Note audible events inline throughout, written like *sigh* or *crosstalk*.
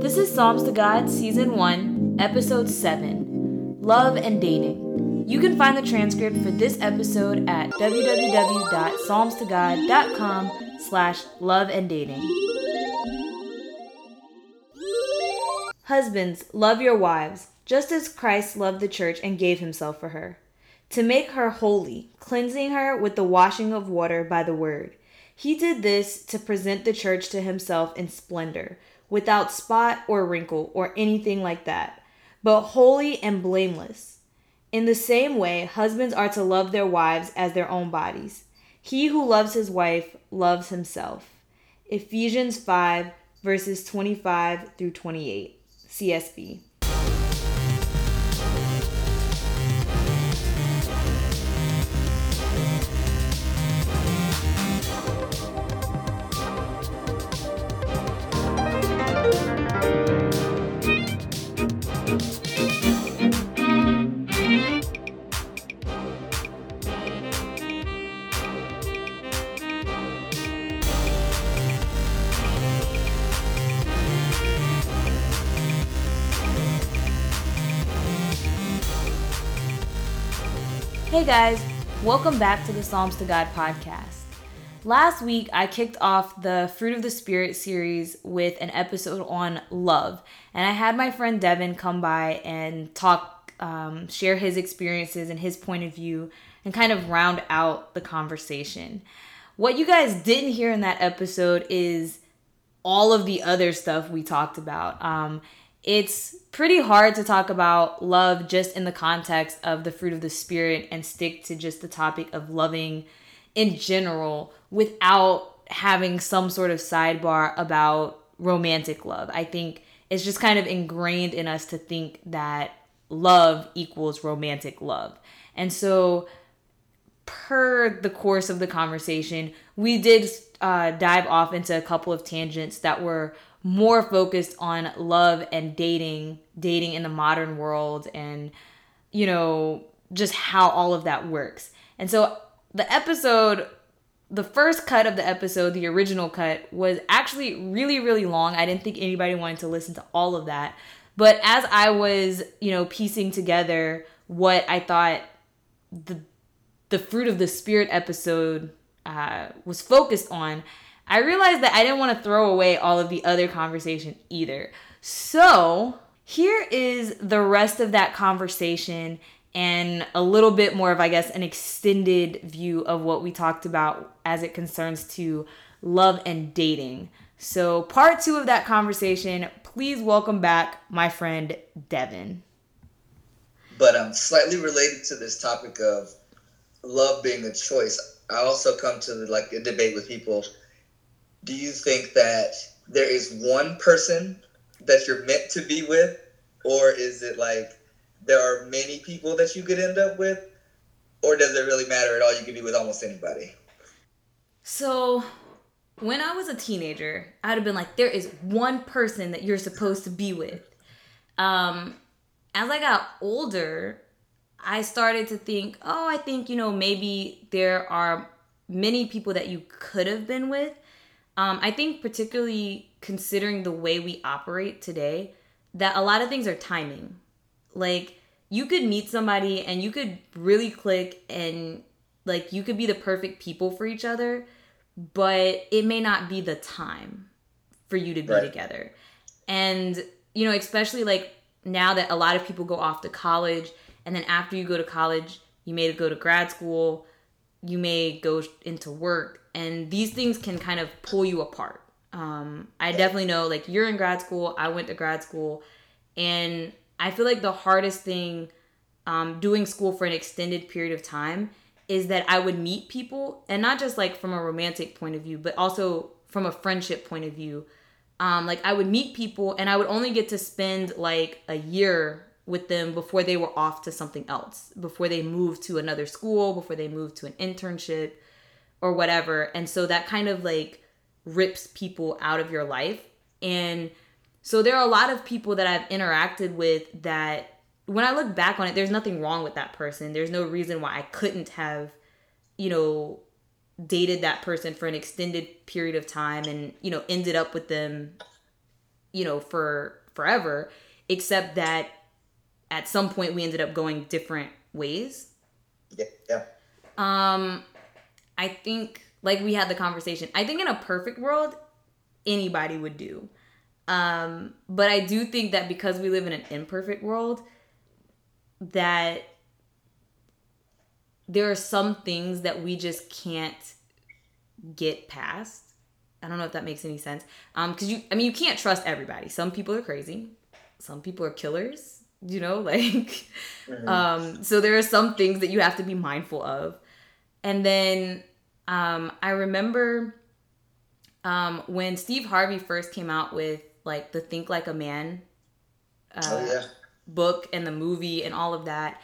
This is Psalms to God, Season 1, Episode 7 Love and Dating. You can find the transcript for this episode at www.psalmstogod.com slash love and dating. Husbands, love your wives, just as Christ loved the church and gave himself for her, to make her holy, cleansing her with the washing of water by the word. He did this to present the church to himself in splendor without spot or wrinkle or anything like that, but holy and blameless. In the same way, husbands are to love their wives as their own bodies. He who loves his wife loves himself. Ephesians 5, verses 25 through 28. CSB. Hey guys, welcome back to the Psalms to God podcast. Last week, I kicked off the Fruit of the Spirit series with an episode on love, and I had my friend Devin come by and talk, um, share his experiences and his point of view, and kind of round out the conversation. What you guys didn't hear in that episode is all of the other stuff we talked about. Um, it's pretty hard to talk about love just in the context of the fruit of the spirit and stick to just the topic of loving in general without having some sort of sidebar about romantic love. I think it's just kind of ingrained in us to think that love equals romantic love. And so, per the course of the conversation, we did uh, dive off into a couple of tangents that were more focused on love and dating, dating in the modern world, and you know, just how all of that works. And so the episode, the first cut of the episode, the original cut, was actually really, really long. I didn't think anybody wanted to listen to all of that. But as I was, you know, piecing together what I thought the the fruit of the spirit episode uh, was focused on, I realized that I didn't want to throw away all of the other conversation either. So, here is the rest of that conversation and a little bit more of, I guess, an extended view of what we talked about as it concerns to love and dating. So, part two of that conversation, please welcome back my friend Devin. But um, slightly related to this topic of love being a choice, I also come to like a debate with people do you think that there is one person that you're meant to be with, or is it like there are many people that you could end up with, or does it really matter at all? You could be with almost anybody. So, when I was a teenager, I'd have been like, there is one person that you're supposed to be with. Um, as I got older, I started to think, oh, I think, you know, maybe there are many people that you could have been with, um, I think, particularly considering the way we operate today, that a lot of things are timing. Like, you could meet somebody and you could really click and, like, you could be the perfect people for each other, but it may not be the time for you to be right. together. And, you know, especially like now that a lot of people go off to college, and then after you go to college, you may go to grad school, you may go into work and these things can kind of pull you apart. Um, I definitely know, like, you're in grad school, I went to grad school, and I feel like the hardest thing um, doing school for an extended period of time is that I would meet people, and not just like from a romantic point of view, but also from a friendship point of view. Um, like, I would meet people, and I would only get to spend like a year with them before they were off to something else, before they moved to another school, before they moved to an internship or whatever. And so that kind of like rips people out of your life. And so there are a lot of people that I've interacted with that when I look back on it, there's nothing wrong with that person. There's no reason why I couldn't have, you know, dated that person for an extended period of time and, you know, ended up with them you know, for forever, except that at some point we ended up going different ways. Yeah. yeah. Um, I think like we had the conversation. I think in a perfect world, anybody would do. Um, but I do think that because we live in an imperfect world, that there are some things that we just can't get past. I don't know if that makes any sense. Um, because you, I mean, you can't trust everybody. Some people are crazy. Some people are killers. You know, *laughs* like, um, so there are some things that you have to be mindful of. And then, um, I remember, um, when Steve Harvey first came out with like the Think Like a Man, uh, oh, yeah. book and the movie and all of that,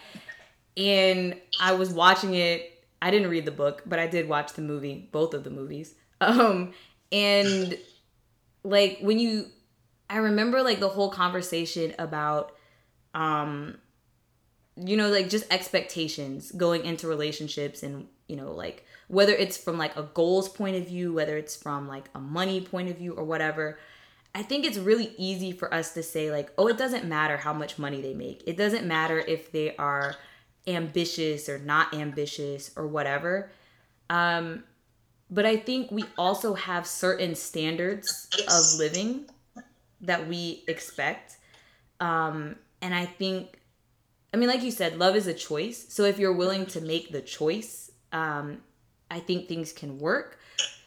and I was watching it. I didn't read the book, but I did watch the movie, both of the movies. *laughs* Um, and like when you I remember like the whole conversation about um you know like just expectations going into relationships and you know like whether it's from like a goals point of view whether it's from like a money point of view or whatever i think it's really easy for us to say like oh it doesn't matter how much money they make it doesn't matter if they are ambitious or not ambitious or whatever um but I think we also have certain standards of living that we expect. Um, and I think, I mean, like you said, love is a choice. So if you're willing to make the choice, um, I think things can work.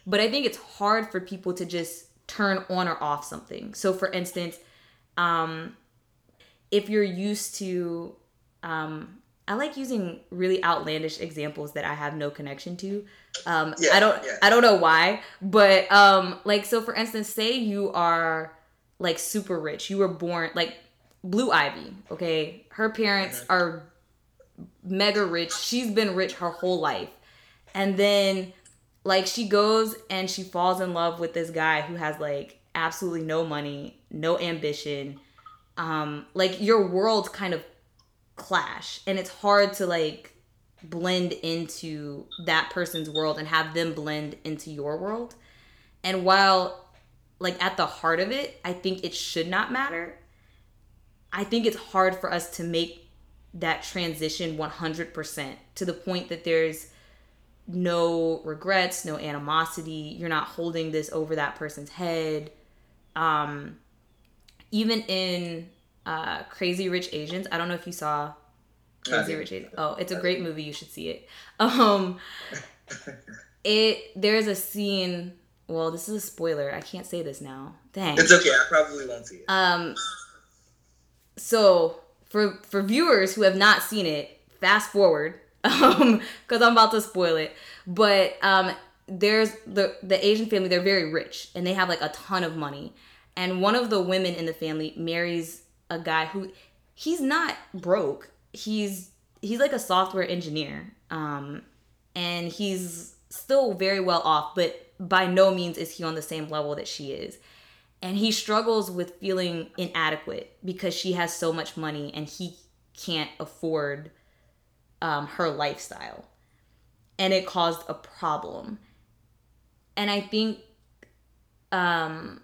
But I think it's hard for people to just turn on or off something. So, for instance, um, if you're used to, um, I like using really outlandish examples that I have no connection to. Um, yeah, I don't yeah. I don't know why, but um, like so for instance, say you are like super rich. You were born like Blue Ivy, okay? Her parents are mega rich. She's been rich her whole life. And then like she goes and she falls in love with this guy who has like absolutely no money, no ambition. Um like your world kind of clash and it's hard to like blend into that person's world and have them blend into your world. And while like at the heart of it, I think it should not matter. I think it's hard for us to make that transition 100% to the point that there's no regrets, no animosity. You're not holding this over that person's head. Um, even in uh, Crazy Rich Asians. I don't know if you saw Crazy Rich Asians. Oh, it's a great movie. You should see it. *laughs* Um, it there's a scene. Well, this is a spoiler. I can't say this now. Dang. It's okay. I probably won't see it. Um. So for for viewers who have not seen it, fast forward, *laughs* um, because I'm about to spoil it. But um, there's the the Asian family. They're very rich and they have like a ton of money. And one of the women in the family marries a guy who he's not broke. He's he's like a software engineer. Um and he's still very well off, but by no means is he on the same level that she is. And he struggles with feeling inadequate because she has so much money and he can't afford um, her lifestyle. And it caused a problem. And I think um,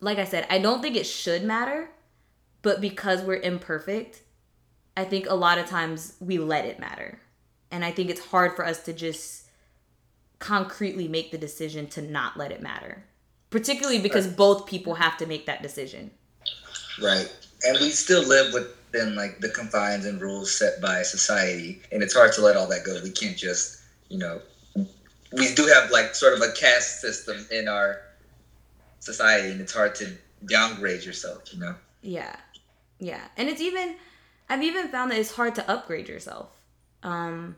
like I said, I don't think it should matter, but because we're imperfect, I think a lot of times we let it matter. And I think it's hard for us to just concretely make the decision to not let it matter, particularly because right. both people have to make that decision. Right. And we still live within like the confines and rules set by society, and it's hard to let all that go. We can't just, you know, we do have like sort of a caste system in our society, and it's hard to downgrade yourself. You know. Yeah, yeah, and it's even I've even found that it's hard to upgrade yourself. Um,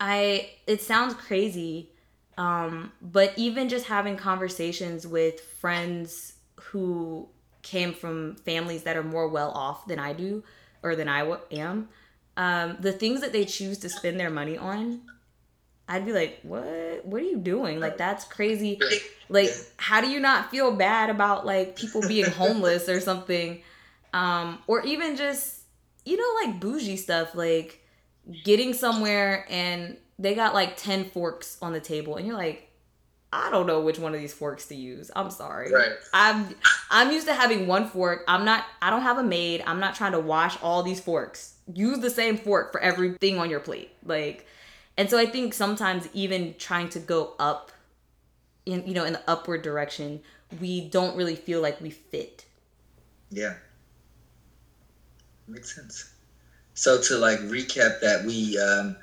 I it sounds crazy, um, but even just having conversations with friends who came from families that are more well off than I do or than I am, um, the things that they choose to spend their money on I'd be like, what? What are you doing? Like, that's crazy. Like, how do you not feel bad about like people being *laughs* homeless or something? Um, or even just, you know, like bougie stuff, like getting somewhere and they got like 10 forks on the table and you're like, I don't know which one of these forks to use. I'm sorry. Right. I'm I'm used to having one fork. I'm not I don't have a maid. I'm not trying to wash all these forks. Use the same fork for everything on your plate. Like and so I think sometimes even trying to go up in you know in the upward direction, we don't really feel like we fit. Yeah. Makes sense. So to like recap that we um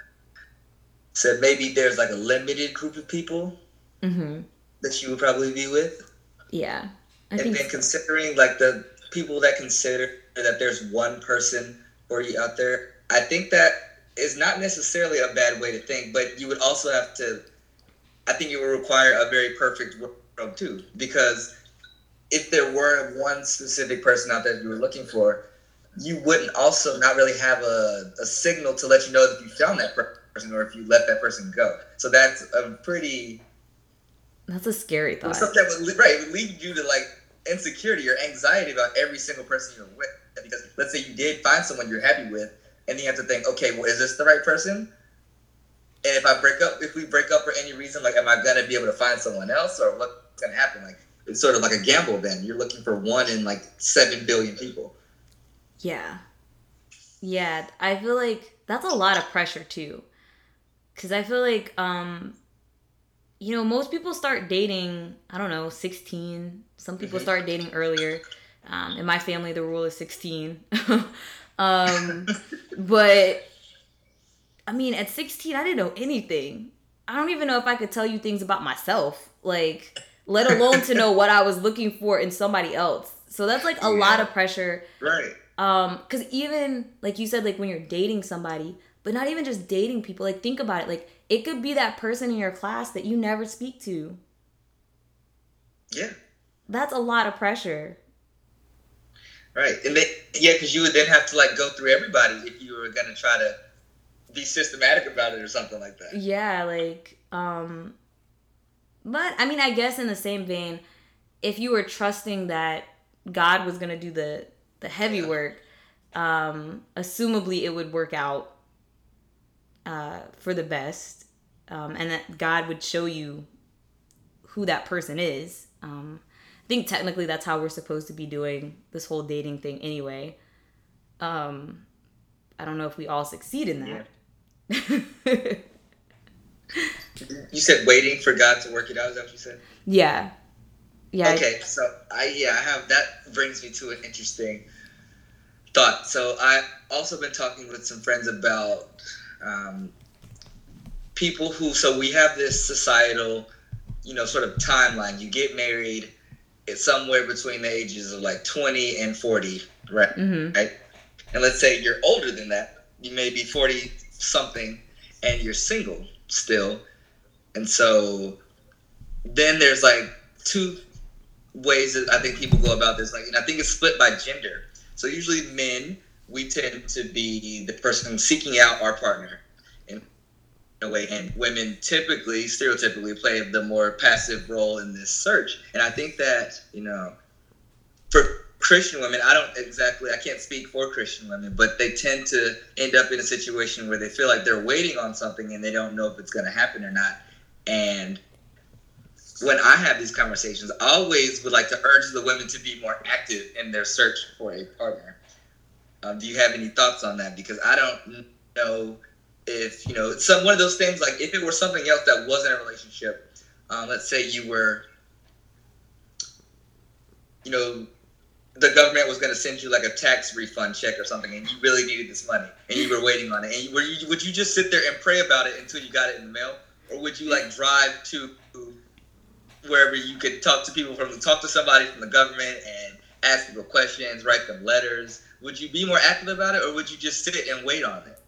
said maybe there's like a limited group of people Mm-hmm. that you would probably be with. Yeah. I and think then considering like the people that consider that there's one person for you out there, I think that is not necessarily a bad way to think, but you would also have to I think it would require a very perfect world too. Because if there were one specific person out there that you were looking for, you wouldn't also not really have a, a signal to let you know that you found that person or if you let that person go. So that's a pretty that's a scary thought. something that would right it would lead you to like insecurity or anxiety about every single person you're with. Because let's say you did find someone you're happy with, and you have to think, okay, well, is this the right person? And if I break up, if we break up for any reason, like, am I gonna be able to find someone else, or what's gonna happen? Like, it's sort of like a gamble. Then you're looking for one in like seven billion people. Yeah. Yeah, I feel like that's a lot of pressure too. Cuz I feel like um you know, most people start dating, I don't know, 16. Some people Mhm. start dating earlier. Um in my family the rule is 16. *laughs* um but I mean, at 16 I didn't know anything. I don't even know if I could tell you things about myself, like let alone to know what I was looking for in somebody else. So that's like a lot of pressure Right. um because even like you said like when you're dating somebody but not even just dating people like think about it like it could be that person in your class that you never speak to Yeah. that's a lot of pressure Right. And they, yeah, because you would then have to like go through everybody if you were gonna try to be systematic about it or something like that. yeah like um but i mean i guess in the same vein if you were trusting that god was gonna do the the heavy Yeah. work um assumably it would work out uh for the best um and that god would show you who that person is um i think technically that's how we're supposed to be doing this whole dating thing anyway um i don't know if we all succeed in that *laughs* You said waiting for God to work it out. Is that what you said? yeah yeah Okay, so I yeah I have that brings me to an interesting thought. So I also been talking with some friends about um, people who. So we have this societal, you know, sort of timeline. You get married. It's somewhere between the ages of like twenty and forty, right? mm-hmm. right? And let's say you're older than that, you may be 40 something and you're single still. And so then there's like two ways that I think people go about this. Like, and I think it's split by gender. So usually men, we tend to be the person seeking out our partner in a way, and women typically, stereotypically, play the more passive role in this search. And I think that, you know, for Christian women, I don't exactly, I can't speak for Christian women, but they tend to end up in a situation where they feel like they're waiting on something and they don't know if it's going to happen or not. And when I have these conversations, I always would like to urge the women to be more active in their search for a partner. Um, do you have any thoughts on that? Because I don't know if you know some one of those things. Like if it were something else that wasn't a relationship, um, let's say you were, you know, the government was going to send you like a tax refund check or something, and you really needed this money, and you were waiting on it. And you, were you, would you just sit there and pray about it until you got it in the mail, or would you like drive to wherever you could talk to people from talk to somebody from the government and ask people questions, write them letters? Would you be more active about it, or would you just sit and wait on it?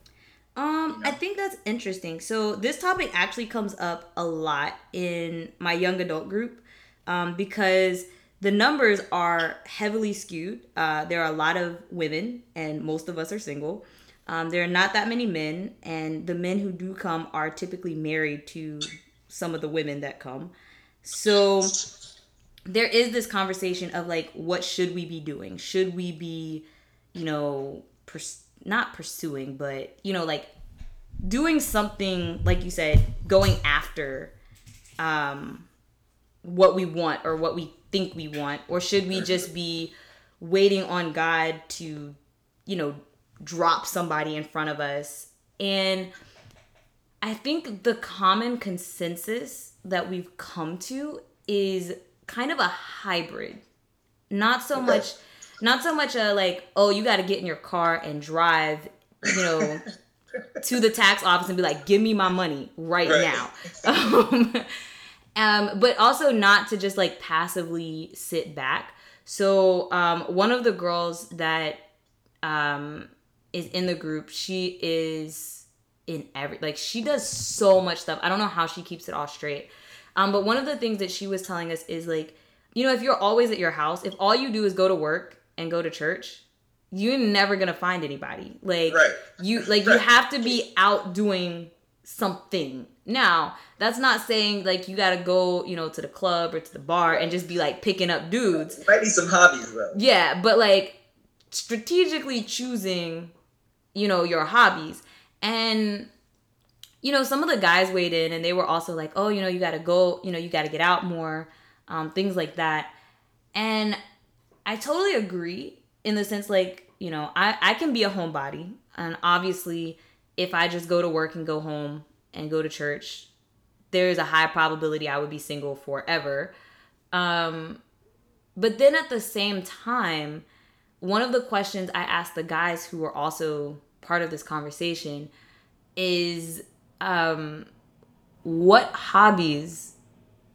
Um, You know? I think that's interesting. So this topic actually comes up a lot in my young adult group, um, because the numbers are heavily skewed. Uh, there are a lot of women, and most of us are single. Um, there are not that many men, and the men who do come are typically married to some of the women that come. So there is this conversation of like, what should we be doing? Should we be, you know, pers- not pursuing, but you know, like doing something like you said, going after um what we want or what we think we want or should we just be waiting on God to you know drop somebody in front of us and I think the common consensus that we've come to is kind of a hybrid. Not so much not so much a like, oh, you got to get in your car and drive, you know, *laughs* to the tax office and be like, give me my money right, right. now. *laughs* Um, um, but also not to just like passively sit back. So um, one of the girls that um, is in the group, she is in every like she does so much stuff. I don't know how she keeps it all straight. Um, but one of the things that she was telling us is like, you know, if you're always at your house, if all you do is go to work and go to church, you're never gonna find anybody. Like right. you like right. you have to be out doing something. Now, that's not saying like you gotta go, you know, to the club or to the bar and just be like picking up dudes. Might be some hobbies though. Yeah, but like strategically choosing, you know, your hobbies. And you know, some of the guys weighed in and they were also like, oh, you know, you gotta go, you know, you gotta get out more, um, things like that. And I totally agree in the sense like, you know, I, I can be a homebody. And obviously, if I just go to work and go home and go to church, there's a high probability I would be single forever. Um, but then at the same time, one of the questions I asked the guys who were also part of this conversation is um, what hobbies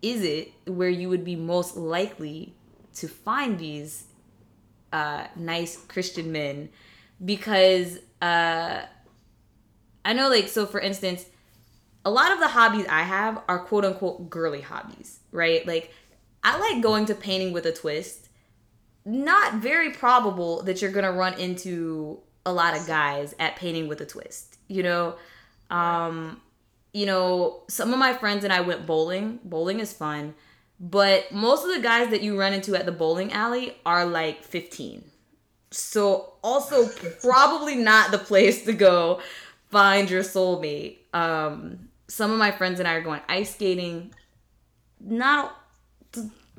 is it where you would be most likely to find these uh, nice Christian men because uh, I know, like, so for instance, a lot of the hobbies I have are quote unquote girly hobbies, right? Like, I like going to painting with a twist. Not very probable that you're gonna run into a lot of guys at painting with a twist, you know? Um, you know, some of my friends and I went bowling. Bowling is fun. But most of the guys that you run into at the bowling alley are like 15. So also *laughs* probably not the place to go find your soulmate. Um, some of my friends and I are going ice skating. Not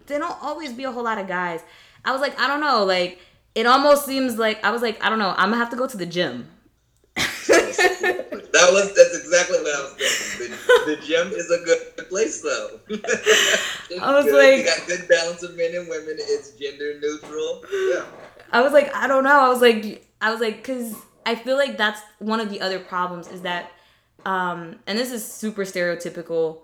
they don't always be a whole lot of guys. I was like, I don't know, like it almost seems like I was like, I don't know, I'm gonna have to go to the gym. *laughs* that was that's exactly what I was thinking. The, the gym is a good place though. *laughs* I was good. like, you got good balance of men and women. It's gender neutral. Yeah. I was like, I don't know. I was like, I was like, because I feel like that's one of the other problems is that, um, and this is super stereotypical.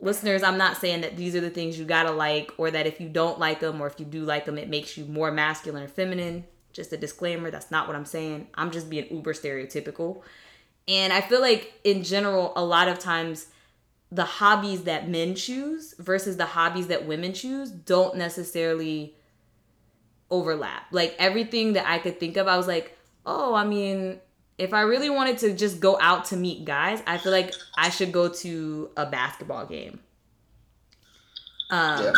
Listeners, I'm not saying that these are the things you gotta like, or that if you don't like them, or if you do like them, it makes you more masculine or feminine. Just a disclaimer, that's not what I'm saying. I'm just being uber stereotypical. And I feel like in general, a lot of times the hobbies that men choose versus the hobbies that women choose don't necessarily overlap. Like everything that I could think of, I was like, oh, I mean, if I really wanted to just go out to meet guys, I feel like I should go to a basketball game. Um, yeah.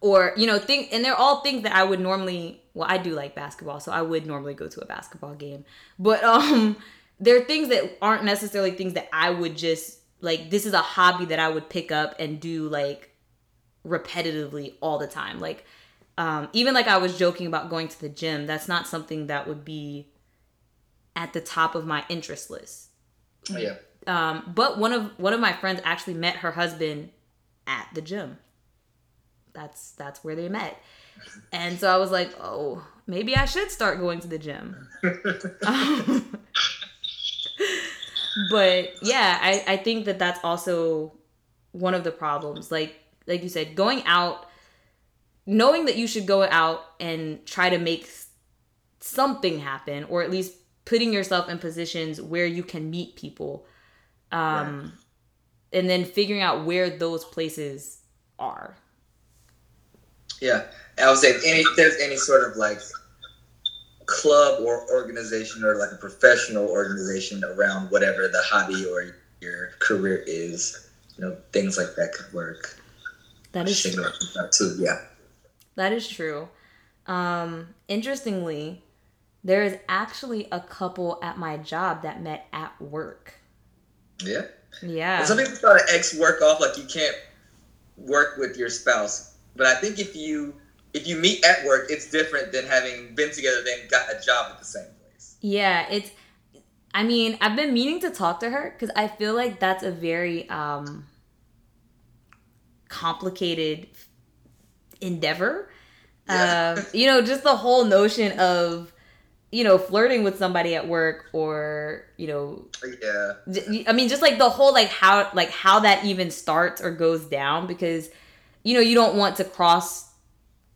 Or, you know, think, and they're all things that I would normally, well, I do like basketball, so I would normally go to a basketball game. But, um, there are things that aren't necessarily things that I would just like this is a hobby that I would pick up and do like repetitively all the time. Like um even like I was joking about going to the gym, that's not something that would be at the top of my interest list. Oh, yeah. Um but one of one of my friends actually met her husband at the gym. That's that's where they met. And so I was like, "Oh, maybe I should start going to the gym." um, *laughs* *laughs* but yeah, I, I think that that's also one of the problems. Like like you said, going out, knowing that you should go out and try to make something happen, or at least putting yourself in positions where you can meet people, um, right. and then figuring out where those places are. Yeah, I would say any if there's any sort of like club or organization or like a professional organization around whatever the hobby or your career is. You know, things like that could work. That is true. Too, yeah. That is true. Um, interestingly, there is actually a couple at my job that met at work. Yeah. Yeah. And some people try to X work off like you can't work with your spouse But I think if you if you meet at work, it's different than having been together then got a job at the same place. Yeah, it's. I mean, I've been meaning to talk to her because I feel like that's a very um, complicated endeavor. Yeah. Um, you know, just the whole notion of you know, flirting with somebody at work or, you know, yeah. I mean, just like the whole like how like how that even starts or goes down because you know, you don't want to cross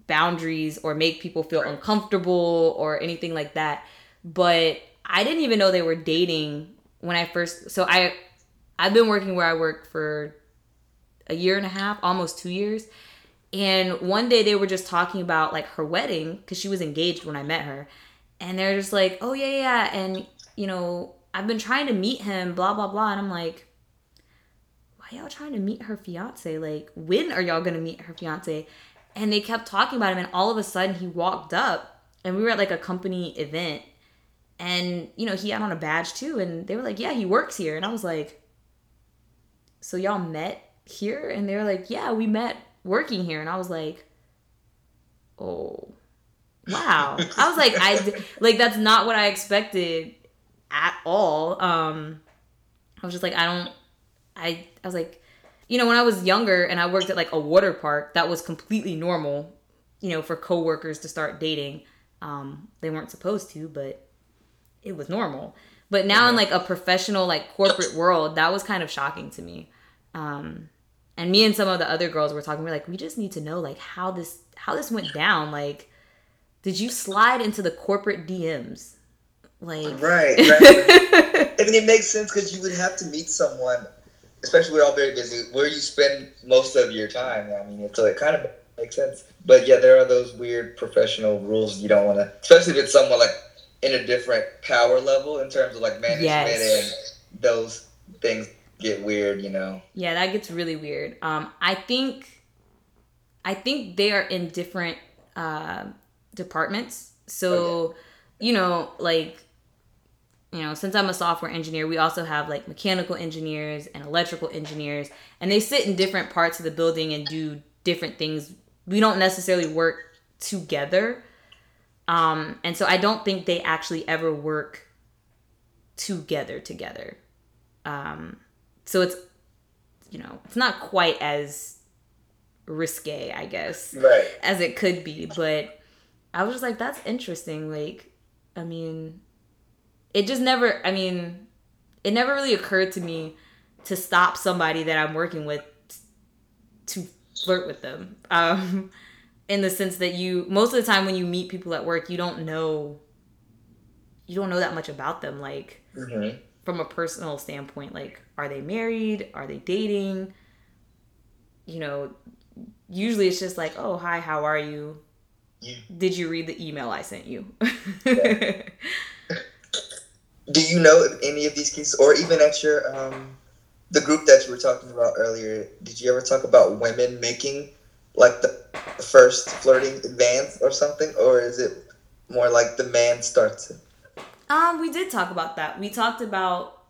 boundaries or make people feel right. uncomfortable or anything like that. But I didn't even know they were dating when I first so I I've been working where I work for a year and a half, almost 2 years. And one day they were just talking about like her wedding cuz she was engaged when I met her and they're just like, oh yeah, yeah, and you know, I've been trying to meet him, blah blah blah, and I'm like, why y'all trying to meet her fiance? Like, when are y'all gonna meet her fiance? And they kept talking about him, and all of a sudden he walked up, and we were at like a company event, and you know he had on a badge too, and they were like, yeah, he works here, and I was like, so y'all met here, and they were like, yeah, we met working here, and I was like, oh wow. I was like i *laughs* like that's not what i expected at all. Um i was just like i don't i i was like you know when i was younger and i worked at like a water park that was completely normal you know for coworkers to start dating um they weren't supposed to but it was normal but now yeah. in like a professional like corporate world that was kind of shocking to me um and me and some of the other girls were talking we're like we just need to know like how this how this went down like did you slide into the corporate DMs? Like right, right. *laughs* I mean, it makes sense because you would have to meet someone, especially we're all very busy, where you spend most of your time. I mean, so it kind of makes sense. But yeah, there are those weird professional rules you don't want to, especially if it's someone like in a different power level in terms of like management yes. and those things get weird, you know. Yeah, that gets really weird. Um, I think, I think they are in different. Uh, departments. So, okay. you know, like you know, since I'm a software engineer, we also have like mechanical engineers and electrical engineers, and they sit in different parts of the building and do different things. We don't necessarily work together. Um, and so I don't think they actually ever work together together. Um, so it's you know, it's not quite as risque, I guess, right. as it could be, but I was just like, that's interesting. Like, I mean, it just never, I mean, it never really occurred to me to stop somebody that I'm working with to flirt with them. Um, *laughs* in the sense that you, most of the time when you meet people at work, you don't know, you don't know that much about them. Like, mm-hmm. from a personal standpoint, like, are they married? Are they dating? You know, usually it's just like, oh, hi, how are you? Did you read the email I sent you? yeah. *laughs* Do you know if any of these cases, or even at your um, the group that you were talking about earlier, did you ever talk about women making like the first flirting advance or something, or is it more like the man starts it? Um, we did talk about that. We talked about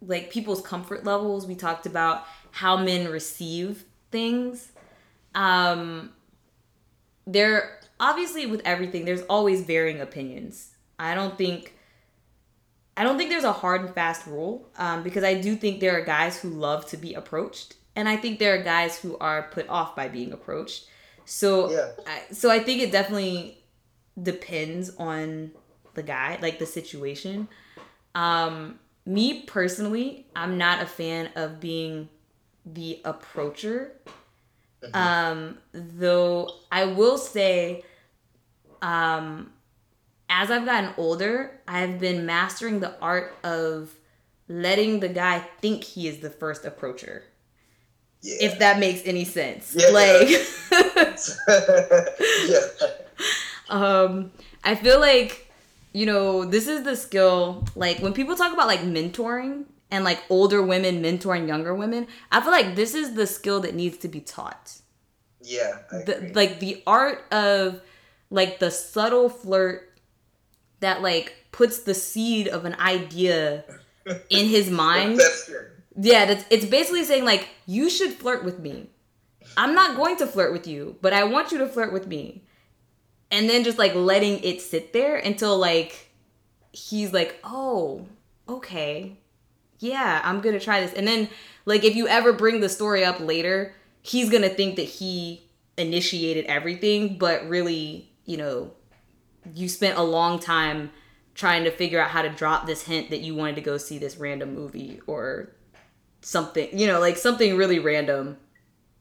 like people's comfort levels. We talked about how men receive things. Um, there obviously with everything there's always varying opinions i don't think i don't think there's a hard and fast rule um, because i do think there are guys who love to be approached and i think there are guys who are put off by being approached so yeah. I, so i think it definitely depends on the guy like the situation um me personally i'm not a fan of being the approacher Mm-hmm. Um, though I will say, um, as I've gotten older, I've been mastering the art of letting the guy think he is the first approacher. Yeah. If that makes any sense. Yeah. Like *laughs* *laughs* yeah. Um I feel like you know, this is the skill like when people talk about like mentoring, and like older women mentoring younger women, I feel like this is the skill that needs to be taught. Yeah. The, like the art of like the subtle flirt that like puts the seed of an idea in his *laughs* mind. yeah, that's it's basically saying like you should flirt with me. I'm not going to flirt with you, but I want you to flirt with me. And then just like letting it sit there until like he's like, oh, okay. Yeah, I'm gonna try this. And then like if you ever bring the story up later, he's gonna think that he initiated everything, but really, you know, you spent a long time trying to figure out how to drop this hint that you wanted to go see this random movie or something, you know, like something really random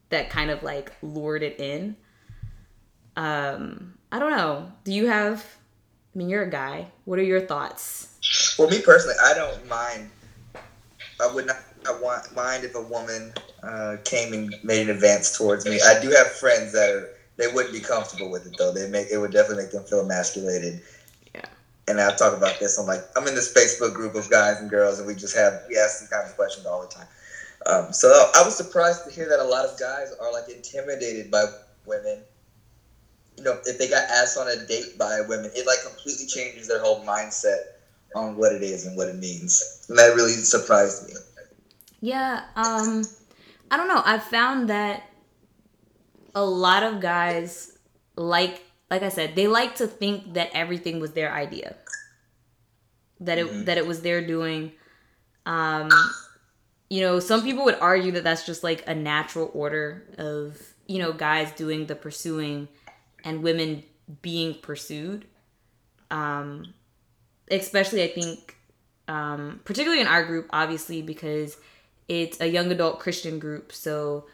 that kind of like lured it in. Um, I don't know. Do you have I mean, you're a guy. What are your thoughts? Well, me personally, I don't mind. I would not I want mind if a woman uh, came and made an advance towards me. I do have friends that are they wouldn't be comfortable with it though. They make it would definitely make them feel emasculated. Yeah. And I talk about this. I'm like, I'm in this Facebook group of guys and girls, and we just have we ask these kinds of questions all the time. Um, so I was surprised to hear that a lot of guys are like intimidated by women. You know, if they got asked on a date by women, it like completely changes their whole mindset on what it is and what it means, and that really surprised me. Yeah, um, I don't know. I've found that a lot of guys like like I said, they like to think that everything was their idea. That it mm-hmm. that it was their doing. Um, you know, some people would argue that that's just like a natural order of, you know, guys doing the pursuing and women being pursued. Um, especially I think um, particularly in our group obviously because it's a young adult Christian group. So,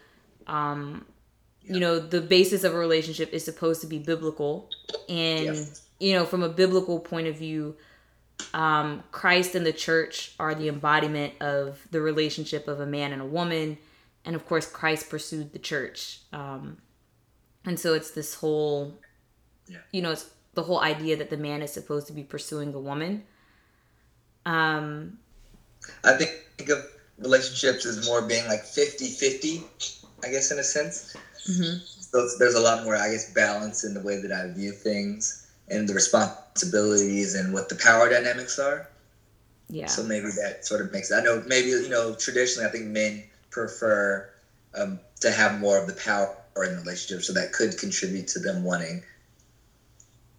um. You know, the basis of a relationship is supposed to be biblical. And, yeah. you know, from a biblical point of view, um, Christ and the church are the embodiment of the relationship of a man and a woman. And of course, Christ pursued the church. Um, and so it's this whole, yeah. you know, it's the whole idea that the man is supposed to be pursuing the woman. Um, I think of relationships as more being like 50 50, I guess, in a sense. Mm-hmm. So there's a lot more, I guess, balance in the way that I view things and the responsibilities and what the power dynamics are. Yeah. So maybe that sort of makes. I know maybe you know traditionally I think men prefer um, to have more of the power in the relationship, so that could contribute to them wanting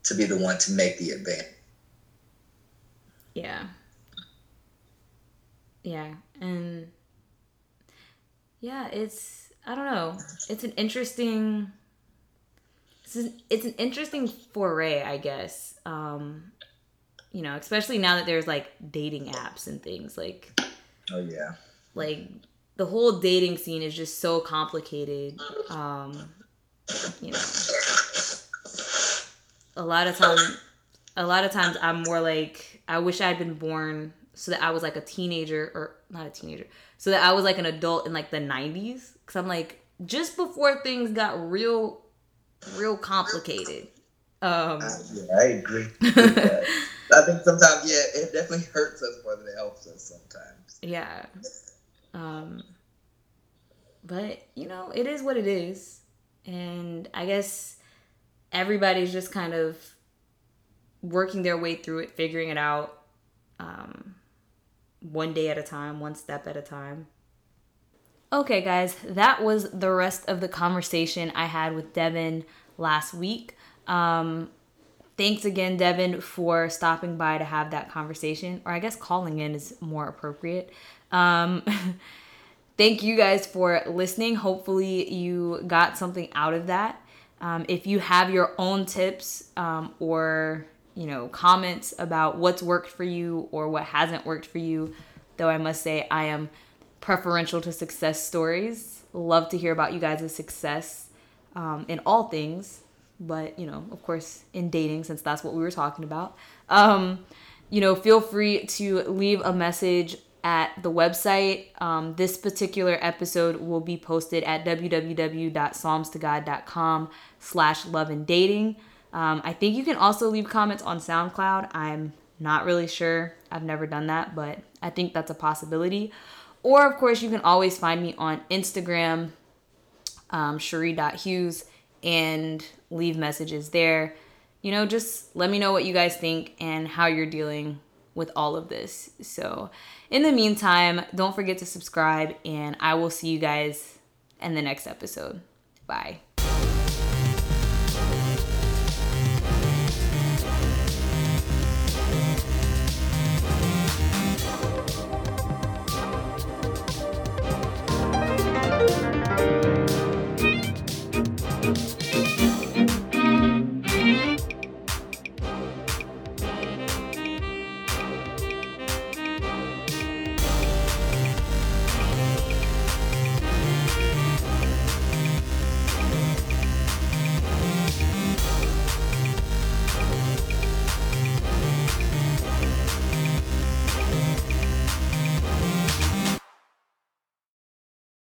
to be the one to make the advance. Yeah. Yeah, and yeah, it's I don't know. It's an interesting. It's an, it's an interesting foray, I guess. Um, you know, especially now that there's like dating apps and things like. Oh yeah. Like the whole dating scene is just so complicated. Um, you know, a lot of times, a lot of times I'm more like I wish I'd been born so that I was like a teenager or not a teenager, so that I was like an adult in like the 90s. Cause I'm like, just before things got real, real complicated. Um, uh, yeah, I agree. *laughs* I think sometimes, yeah, it definitely hurts us more than it helps us sometimes. Yeah. Um, but, you know, it is what it is. And I guess everybody's just kind of working their way through it, figuring it out. Um, one day at a time, one step at a time. Okay, guys, that was the rest of the conversation I had with Devin last week. Um, thanks again, Devin, for stopping by to have that conversation, or I guess calling in is more appropriate. Um, *laughs* thank you guys for listening. Hopefully, you got something out of that. Um, if you have your own tips um, or you know, comments about what's worked for you or what hasn't worked for you. Though I must say, I am preferential to success stories. Love to hear about you guys' success um, in all things, but you know, of course, in dating, since that's what we were talking about. Um, you know, feel free to leave a message at the website. Um, this particular episode will be posted at www.psalmstogod.com slash love and dating. Um, I think you can also leave comments on SoundCloud. I'm not really sure. I've never done that, but I think that's a possibility. Or, of course, you can always find me on Instagram, um, Cherie.Hughes, and leave messages there. You know, just let me know what you guys think and how you're dealing with all of this. So, in the meantime, don't forget to subscribe, and I will see you guys in the next episode. Bye.